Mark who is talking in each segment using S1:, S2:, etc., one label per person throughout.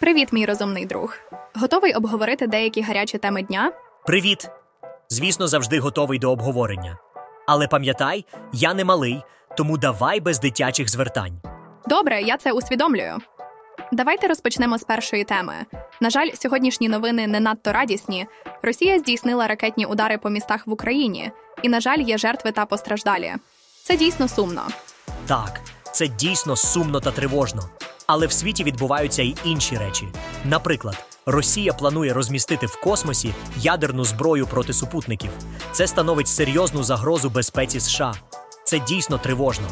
S1: Привіт, мій розумний друг. Готовий обговорити деякі гарячі теми дня?
S2: Привіт! Звісно, завжди готовий до обговорення. Але пам'ятай, я не малий, тому давай без дитячих звертань.
S1: Добре, я це усвідомлюю. Давайте розпочнемо з першої теми. На жаль, сьогоднішні новини не надто радісні. Росія здійснила ракетні удари по містах в Україні, і, на жаль, є жертви та постраждалі. Це дійсно сумно.
S2: Так, це дійсно сумно та тривожно. Але в світі відбуваються й інші речі. Наприклад, Росія планує розмістити в космосі ядерну зброю проти супутників. Це становить серйозну загрозу безпеці США. Це дійсно тривожно.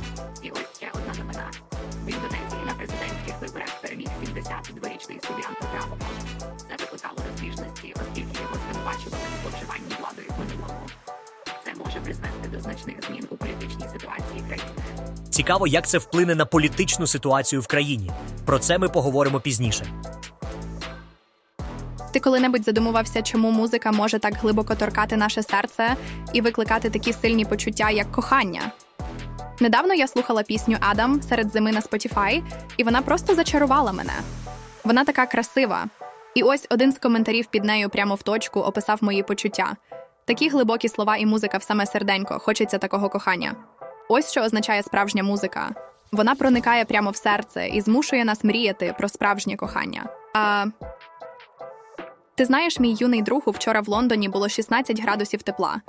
S2: Цікаво, як це вплине на політичну ситуацію в країні. Про це ми поговоримо пізніше.
S1: Ти коли-небудь задумувався, чому музика може так глибоко торкати наше серце і викликати такі сильні почуття, як кохання? Недавно я слухала пісню Адам серед зими на Spotify, і вона просто зачарувала мене. Вона така красива. І ось один з коментарів під нею прямо в точку описав мої почуття. Такі глибокі слова і музика в саме серденько, хочеться такого кохання. Ось що означає справжня музика. Вона проникає прямо в серце і змушує нас мріяти про справжнє кохання. А ти знаєш, мій юний друг вчора в Лондоні було 16 градусів тепла.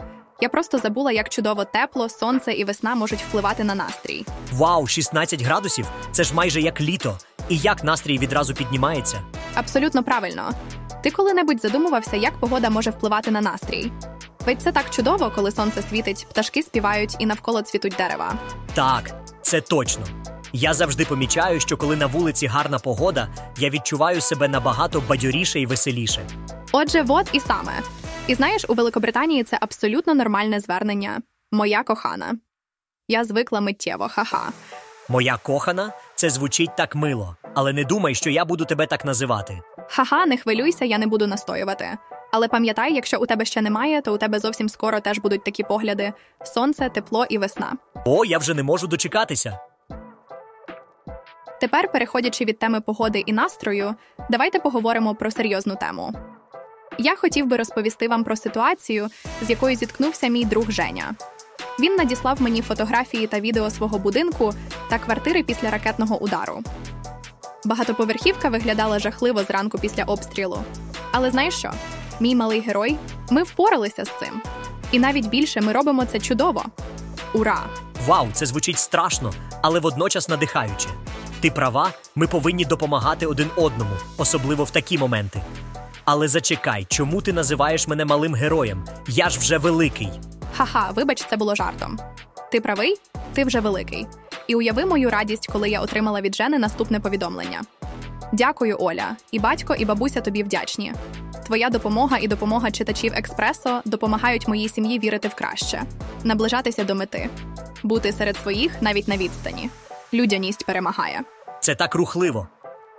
S1: Я просто забула, як чудово тепло, сонце і весна можуть впливати на настрій.
S2: Вау, 16 градусів? Це ж майже як літо. І як настрій відразу піднімається?
S1: Абсолютно правильно. Ти коли-небудь задумувався, як погода може впливати на настрій? Ведь це так чудово, коли сонце світить, пташки співають і навколо цвітуть дерева.
S2: Так, це точно. Я завжди помічаю, що коли на вулиці гарна погода, я відчуваю себе набагато бадьоріше і веселіше.
S1: Отже, вот і саме. І знаєш, у Великобританії це абсолютно нормальне звернення. Моя кохана. Я звикла миттєво, ха-ха.
S2: Моя кохана, це звучить так мило, але не думай, що я буду тебе так називати.
S1: Ха-ха, не хвилюйся, я не буду настоювати. Але пам'ятай, якщо у тебе ще немає, то у тебе зовсім скоро теж будуть такі погляди: сонце, тепло і весна.
S2: О, я вже не можу дочекатися.
S1: Тепер, переходячи від теми погоди і настрою, давайте поговоримо про серйозну тему. Я хотів би розповісти вам про ситуацію, з якою зіткнувся мій друг Женя. Він надіслав мені фотографії та відео свого будинку та квартири після ракетного удару. Багатоповерхівка виглядала жахливо зранку після обстрілу. Але знаєш що? Мій малий герой, ми впоралися з цим. І навіть більше ми робимо це чудово. Ура!
S2: Вау, це звучить страшно, але водночас надихаюче. Ти права, ми повинні допомагати один одному, особливо в такі моменти. Але зачекай, чому ти називаєш мене малим героєм? Я ж вже великий.
S1: Ха-ха, вибач, це було жартом. Ти правий, ти вже великий. І уяви мою радість, коли я отримала від Жени наступне повідомлення. Дякую, Оля, і батько, і бабуся тобі вдячні. Твоя допомога і допомога читачів експресо допомагають моїй сім'ї вірити в краще, наближатися до мети, бути серед своїх навіть на відстані. Людяність перемагає.
S2: Це так рухливо.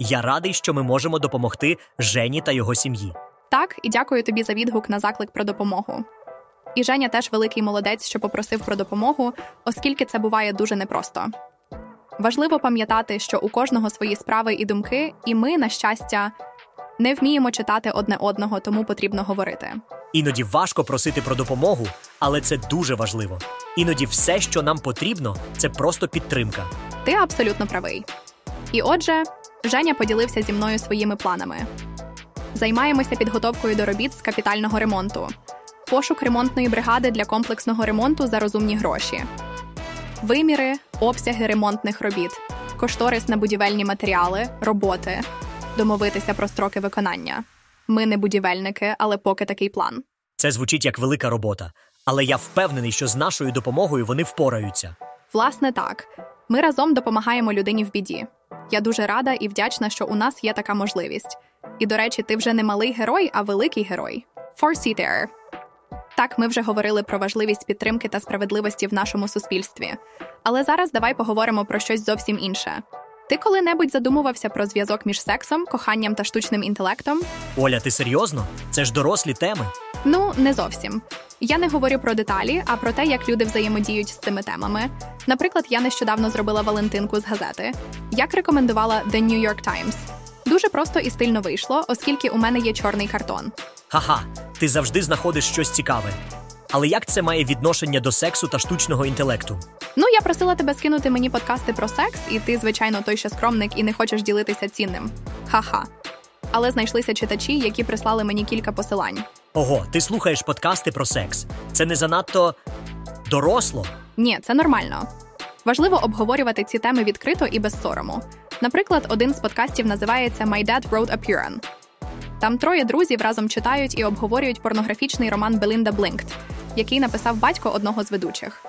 S2: Я радий, що ми можемо допомогти Жені та його сім'ї.
S1: Так, і дякую тобі за відгук на заклик про допомогу. І Женя теж великий молодець, що попросив про допомогу, оскільки це буває дуже непросто. Важливо пам'ятати, що у кожного свої справи і думки, і ми, на щастя, не вміємо читати одне одного, тому потрібно говорити.
S2: Іноді важко просити про допомогу, але це дуже важливо. Іноді все, що нам потрібно, це просто підтримка.
S1: Ти абсолютно правий. І отже, Женя поділився зі мною своїми планами. Займаємося підготовкою до робіт з капітального ремонту, пошук ремонтної бригади для комплексного ремонту за розумні гроші, виміри, обсяги ремонтних робіт, кошторис на будівельні матеріали, роботи, домовитися про строки виконання. Ми не будівельники, але поки такий план.
S2: Це звучить як велика робота, але я впевнений, що з нашою допомогою вони впораються.
S1: Власне, так. Ми разом допомагаємо людині в біді. Я дуже рада і вдячна, що у нас є така можливість. І, до речі, ти вже не малий герой, а великий герой. Foresee there. Так, ми вже говорили про важливість підтримки та справедливості в нашому суспільстві. Але зараз давай поговоримо про щось зовсім інше. Ти коли-небудь задумувався про зв'язок між сексом, коханням та штучним інтелектом?
S2: Оля, ти серйозно? Це ж дорослі теми.
S1: Ну, не зовсім. Я не говорю про деталі, а про те, як люди взаємодіють з цими темами. Наприклад, я нещодавно зробила Валентинку з газети, як рекомендувала The New York Times. Дуже просто і стильно вийшло, оскільки у мене є чорний картон.
S2: Ха-ха, ти завжди знаходиш щось цікаве. Але як це має відношення до сексу та штучного інтелекту?
S1: Ну, я просила тебе скинути мені подкасти про секс, і ти, звичайно, той ще скромник і не хочеш ділитися цінним. Ха-ха. Але знайшлися читачі, які прислали мені кілька посилань.
S2: Ого, ти слухаєш подкасти про секс. Це не занадто доросло?
S1: Ні, це нормально. Важливо обговорювати ці теми відкрито і без сорому. Наприклад, один з подкастів називається My Dad Wrote a Puran. Там троє друзів разом читають і обговорюють порнографічний роман Белінда Блинкт, який написав батько одного з ведучих.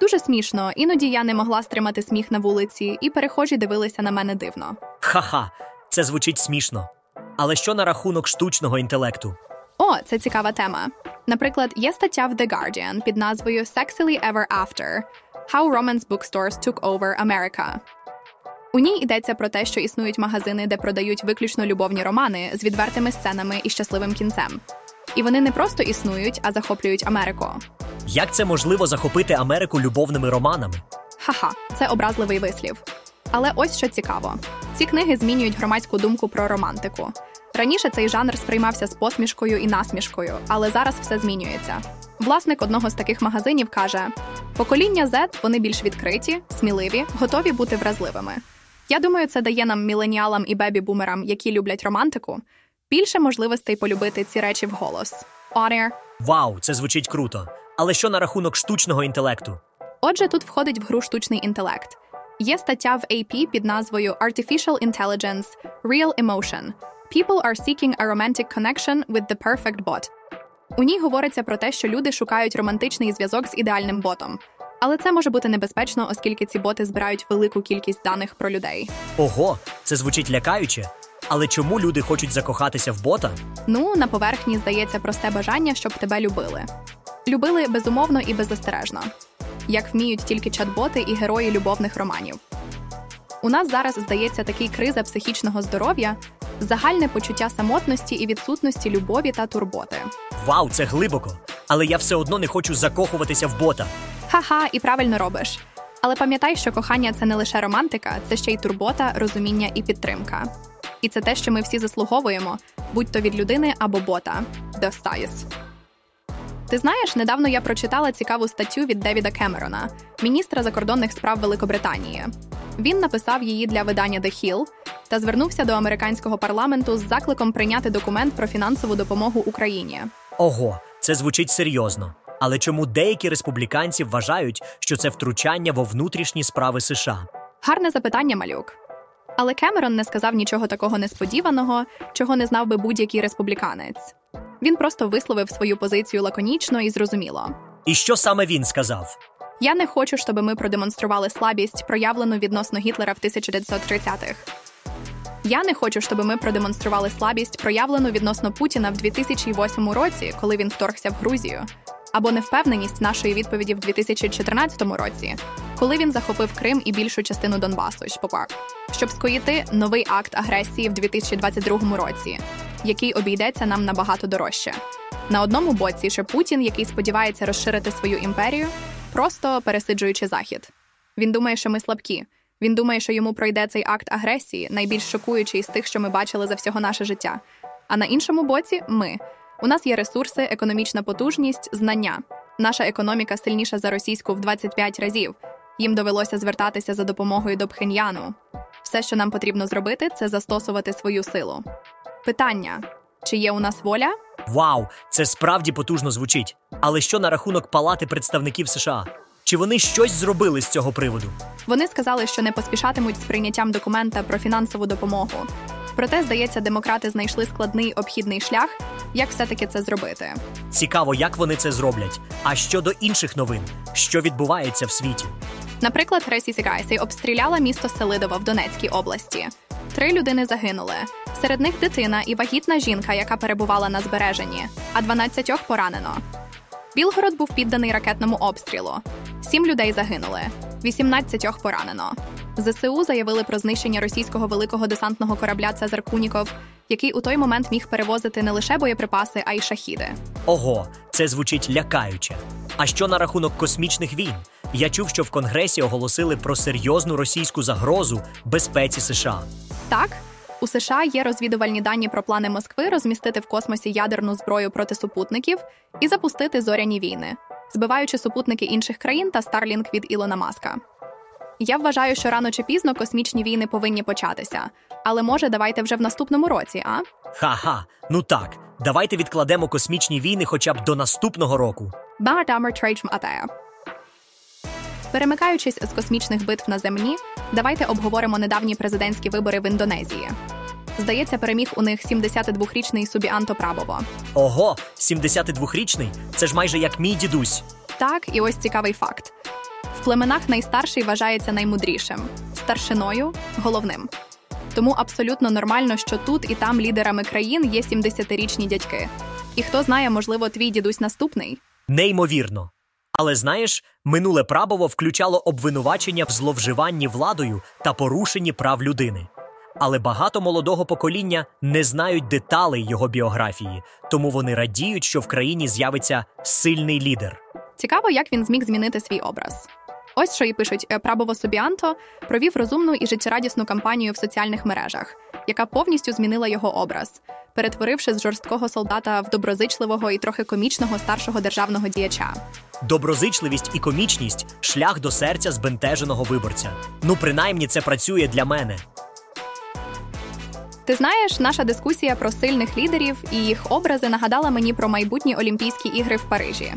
S1: Дуже смішно, іноді я не могла стримати сміх на вулиці, і перехожі дивилися на мене дивно.
S2: Ха-ха, це звучить смішно. Але що на рахунок штучного інтелекту?
S1: О, це цікава тема. Наприклад, є стаття в The Guardian під назвою Sexily Ever After How Romance Bookstores Took Over America. У ній йдеться про те, що існують магазини, де продають виключно любовні романи з відвертими сценами і щасливим кінцем. І вони не просто існують, а захоплюють Америку.
S2: Як це можливо захопити Америку любовними романами?
S1: Ха-ха, це образливий вислів. Але ось що цікаво: ці книги змінюють громадську думку про романтику. Раніше цей жанр сприймався з посмішкою і насмішкою, але зараз все змінюється. Власник одного з таких магазинів каже: покоління Z вони більш відкриті, сміливі, готові бути вразливими. Я думаю, це дає нам міленіалам і бебі-бумерам, які люблять романтику, більше можливостей полюбити ці речі вголос. On-air.
S2: Вау, це звучить круто. Але що на рахунок штучного інтелекту?
S1: Отже, тут входить в гру штучний інтелект. Є стаття в AP під назвою Artificial Intelligence Real Emotion. People are seeking a romantic connection with the perfect bot. У ній говориться про те, що люди шукають романтичний зв'язок з ідеальним ботом. Але це може бути небезпечно, оскільки ці боти збирають велику кількість даних про людей.
S2: Ого, це звучить лякаюче. Але чому люди хочуть закохатися в бота?
S1: Ну, на поверхні здається просте бажання, щоб тебе любили. Любили безумовно і беззастережно, як вміють тільки чат-боти і герої любовних романів. У нас зараз здається такий криза психічного здоров'я, загальне почуття самотності і відсутності любові та турботи.
S2: Вау, це глибоко. Але я все одно не хочу закохуватися в бота.
S1: Ха-ха, і правильно робиш. Але пам'ятай, що кохання це не лише романтика, це ще й турбота, розуміння і підтримка. І це те, що ми всі заслуговуємо, будь то від людини або бота. Достаюсь. Ти знаєш, недавно я прочитала цікаву статтю від Девіда Кемерона, міністра закордонних справ Великобританії. Він написав її для видання The Hill та звернувся до американського парламенту з закликом прийняти документ про фінансову допомогу Україні.
S2: Ого, це звучить серйозно. Але чому деякі республіканці вважають, що це втручання во внутрішні справи США?
S1: Гарне запитання, малюк. Але Кемерон не сказав нічого такого несподіваного, чого не знав би будь-який республіканець. Він просто висловив свою позицію лаконічно і зрозуміло.
S2: І що саме він сказав?
S1: Я не хочу, щоб ми продемонстрували слабість, проявлену відносно Гітлера в 1930-х. Я не хочу, щоб ми продемонстрували слабість, проявлену відносно Путіна в 2008 році, коли він вторгся в Грузію, або невпевненість нашої відповіді в 2014 році, коли він захопив Крим і більшу частину Донбасу, щоб скоїти новий акт агресії в 2022 році, який обійдеться нам набагато дорожче. На одному боці ще Путін, який сподівається розширити свою імперію, просто пересиджуючи захід. Він думає, що ми слабкі. Він думає, що йому пройде цей акт агресії, найбільш шокуючий з тих, що ми бачили за всього наше життя. А на іншому боці ми. У нас є ресурси, економічна потужність, знання. Наша економіка сильніша за російську в 25 разів. Їм довелося звертатися за допомогою до Пхеньяну. Все, що нам потрібно зробити, це застосувати свою силу. Питання: чи є у нас воля?
S2: Вау, це справді потужно звучить. Але що на рахунок Палати представників США? Чи вони щось зробили з цього приводу?
S1: Вони сказали, що не поспішатимуть з прийняттям документа про фінансову допомогу. Проте, здається, демократи знайшли складний обхідний шлях, як все-таки це зробити.
S2: Цікаво, як вони це зроблять. А щодо інших новин, що відбувається в світі?
S1: Наприклад, Ресі Гайсей обстріляла місто Селидово в Донецькій області. Три людини загинули. Серед них дитина і вагітна жінка, яка перебувала на збереженні, а 12 поранено. Білгород був підданий ракетному обстрілу. Сім людей загинули, 18 поранено. ЗСУ заявили про знищення російського великого десантного корабля Цезар Куніков, який у той момент міг перевозити не лише боєприпаси, а й шахіди.
S2: Ого, це звучить лякаюче. А що на рахунок космічних війн? Я чув, що в Конгресі оголосили про серйозну російську загрозу безпеці США.
S1: Так, У США є розвідувальні дані про плани Москви розмістити в космосі ядерну зброю проти супутників і запустити зоряні війни, збиваючи супутники інших країн та Starlink від Ілона Маска. Я вважаю, що рано чи пізно космічні війни повинні початися. Але може, давайте вже в наступному році, а?
S2: Ха-ха, ну так, давайте відкладемо космічні війни хоча б до наступного року.
S1: Багатамер трейчм атея. Перемикаючись з космічних битв на землі, давайте обговоримо недавні президентські вибори в Індонезії. Здається, переміг у них 72-річний Субіанто Прабово.
S2: Ого, 72-річний? Це ж майже як мій дідусь.
S1: Так, і ось цікавий факт: в племенах найстарший вважається наймудрішим, старшиною головним. Тому абсолютно нормально, що тут і там лідерами країн є 70-річні дядьки. І хто знає, можливо, твій дідусь наступний.
S2: Неймовірно. Але знаєш, минуле прабово включало обвинувачення в зловживанні владою та порушенні прав людини. Але багато молодого покоління не знають деталей його біографії, тому вони радіють, що в країні з'явиться сильний лідер.
S1: Цікаво, як він зміг змінити свій образ. Ось що і пишуть Е, Прабово Собіанто провів розумну і життєрадісну кампанію в соціальних мережах, яка повністю змінила його образ, перетворивши з жорсткого солдата в доброзичливого і трохи комічного старшого державного діяча.
S2: Доброзичливість і комічність шлях до серця збентеженого виборця. Ну, принаймні, це працює для мене.
S1: Ти знаєш, наша дискусія про сильних лідерів і їх образи нагадала мені про майбутні Олімпійські ігри в Парижі.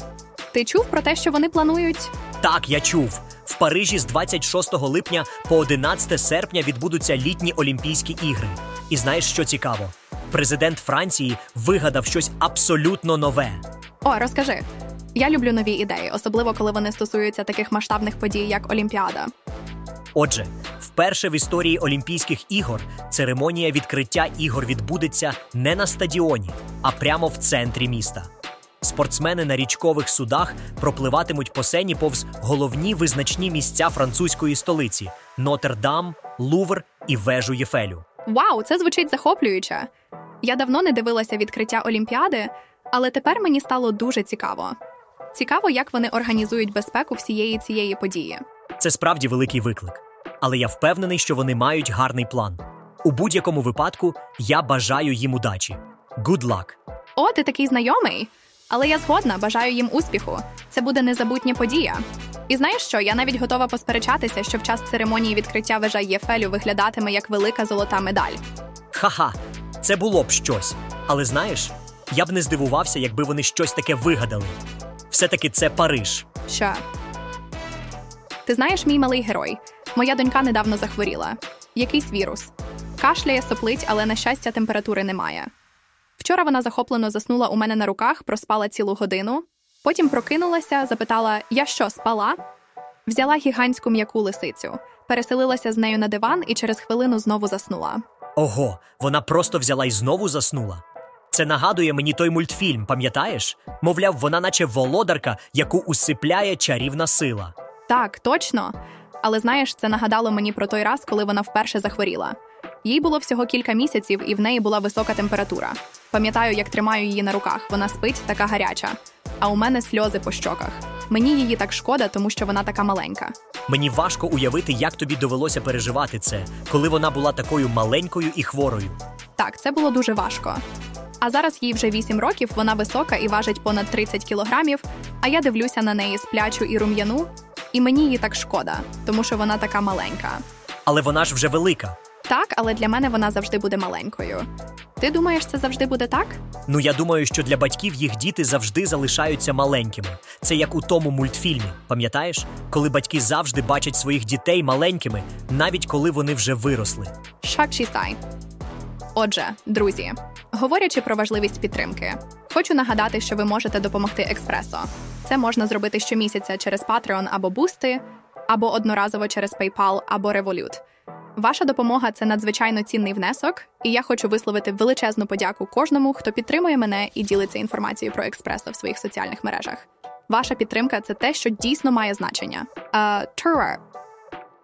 S1: Ти чув про те, що вони планують?
S2: Так, я чув. В Парижі з 26 липня по 11 серпня відбудуться літні Олімпійські ігри. І знаєш, що цікаво? Президент Франції вигадав щось абсолютно нове.
S1: О, розкажи. Я люблю нові ідеї, особливо коли вони стосуються таких масштабних подій, як Олімпіада.
S2: Отже, вперше в історії Олімпійських ігор церемонія відкриття ігор відбудеться не на стадіоні, а прямо в центрі міста. Спортсмени на річкових судах пропливатимуть по сені повз головні визначні місця французької столиці Нотр-Дам, Лувр і вежу Єфелю.
S1: Вау, це звучить захоплююче. Я давно не дивилася відкриття Олімпіади, але тепер мені стало дуже цікаво. Цікаво, як вони організують безпеку всієї цієї події.
S2: Це справді великий виклик. Але я впевнений, що вони мають гарний план. У будь-якому випадку я бажаю їм удачі. Good luck!
S1: О, ти такий знайомий. Але я згодна, бажаю їм успіху. Це буде незабутня подія. І знаєш що? Я навіть готова посперечатися, що в час церемонії відкриття вежа Єфелю виглядатиме як велика золота медаль.
S2: Ха-ха, це було б щось. Але знаєш, я б не здивувався, якби вони щось таке вигадали. Все-таки це Париж.
S1: Що? Ти знаєш, мій малий герой. Моя донька недавно захворіла. Якийсь вірус. Кашляє, соплить, але на щастя, температури немає. Вчора вона захоплено заснула у мене на руках, проспала цілу годину. Потім прокинулася, запитала: Я що, спала? Взяла гігантську м'яку лисицю, переселилася з нею на диван і через хвилину знову заснула.
S2: Ого, вона просто взяла і знову заснула. Це нагадує мені той мультфільм, пам'ятаєш? Мовляв, вона наче володарка, яку усипляє чарівна сила.
S1: Так, точно. Але знаєш, це нагадало мені про той раз, коли вона вперше захворіла. Їй було всього кілька місяців, і в неї була висока температура. Пам'ятаю, як тримаю її на руках. Вона спить така гаряча. А у мене сльози по щоках. Мені її так шкода, тому що вона така маленька.
S2: Мені важко уявити, як тобі довелося переживати це, коли вона була такою маленькою і хворою.
S1: Так, це було дуже важко. А зараз їй вже 8 років, вона висока і важить понад 30 кілограмів. А я дивлюся на неї сплячу і рум'яну, і мені її так шкода, тому що вона така маленька.
S2: Але вона ж вже велика.
S1: Так, але для мене вона завжди буде маленькою. Ти думаєш, це завжди буде так?
S2: Ну я думаю, що для батьків їх діти завжди залишаються маленькими. Це як у тому мультфільмі, пам'ятаєш? Коли батьки завжди бачать своїх дітей маленькими, навіть коли вони вже виросли.
S1: Шак Шістай. Отже, друзі, говорячи про важливість підтримки, хочу нагадати, що ви можете допомогти експресо. Це можна зробити щомісяця через Patreon або Boosty, або одноразово через PayPal або Revolut. Ваша допомога це надзвичайно цінний внесок, і я хочу висловити величезну подяку кожному, хто підтримує мене і ділиться інформацією про експресо в своїх соціальних мережах. Ваша підтримка це те, що дійсно має значення. Тура.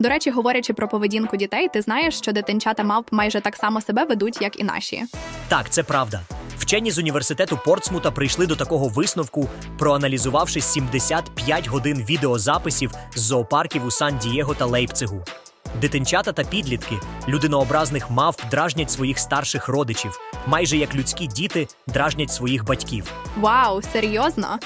S1: До речі, говорячи про поведінку дітей, ти знаєш, що дитинчата мавп майже так само себе ведуть, як і наші.
S2: Так, це правда. Вчені з університету Портсмута прийшли до такого висновку, проаналізувавши 75 годин відеозаписів з зоопарків у Сан-Дієго та Лейпцигу. Дитинчата та підлітки людинообразних мав дражнять своїх старших родичів, майже як людські діти дражнять своїх батьків.
S1: Вау, серйозно?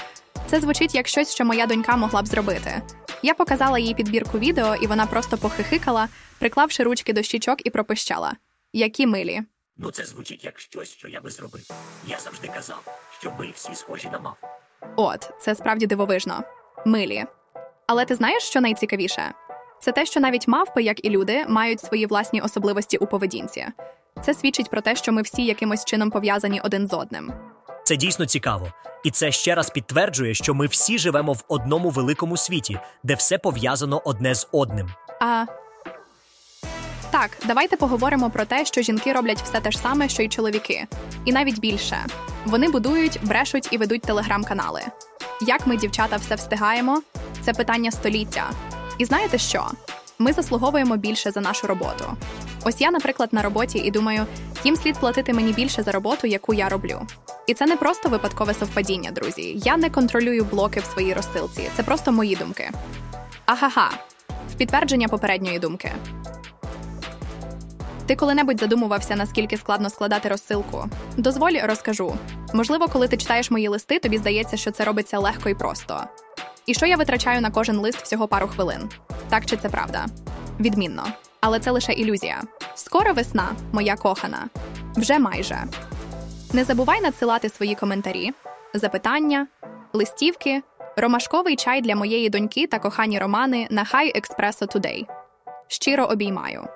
S1: Це звучить як щось, що моя донька могла б зробити. Я показала їй підбірку відео, і вона просто похихикала, приклавши ручки до щічок і пропищала. Які милі.
S3: Ну, це звучить як щось, що я би зробив. Я завжди казав, що ми всі схожі на мав.
S1: От, це справді дивовижно. Милі. Але ти знаєш, що найцікавіше? Це те, що навіть мавпи, як і люди, мають свої власні особливості у поведінці. Це свідчить про те, що ми всі якимось чином пов'язані один з одним.
S2: Це дійсно цікаво, і це ще раз підтверджує, що ми всі живемо в одному великому світі, де все пов'язано одне з одним.
S1: А так, давайте поговоримо про те, що жінки роблять все те ж саме, що й чоловіки, і навіть більше. Вони будують, брешуть і ведуть телеграм-канали. Як ми, дівчата, все встигаємо? Це питання століття. І знаєте що? Ми заслуговуємо більше за нашу роботу. Ось я, наприклад, на роботі і думаю, їм слід платити мені більше за роботу, яку я роблю. І це не просто випадкове совпадіння, друзі. Я не контролюю блоки в своїй розсилці. Це просто мої думки. Агага, в підтвердження попередньої думки. Ти коли-небудь задумувався, наскільки складно складати розсилку? Дозволь, розкажу. Можливо, коли ти читаєш мої листи, тобі здається, що це робиться легко і просто. І що я витрачаю на кожен лист всього пару хвилин? Так чи це правда? Відмінно. Але це лише ілюзія. Скоро весна, моя кохана. Вже майже. Не забувай надсилати свої коментарі, запитання, листівки, ромашковий чай для моєї доньки та кохані романи на High Espresso Today. Щиро обіймаю.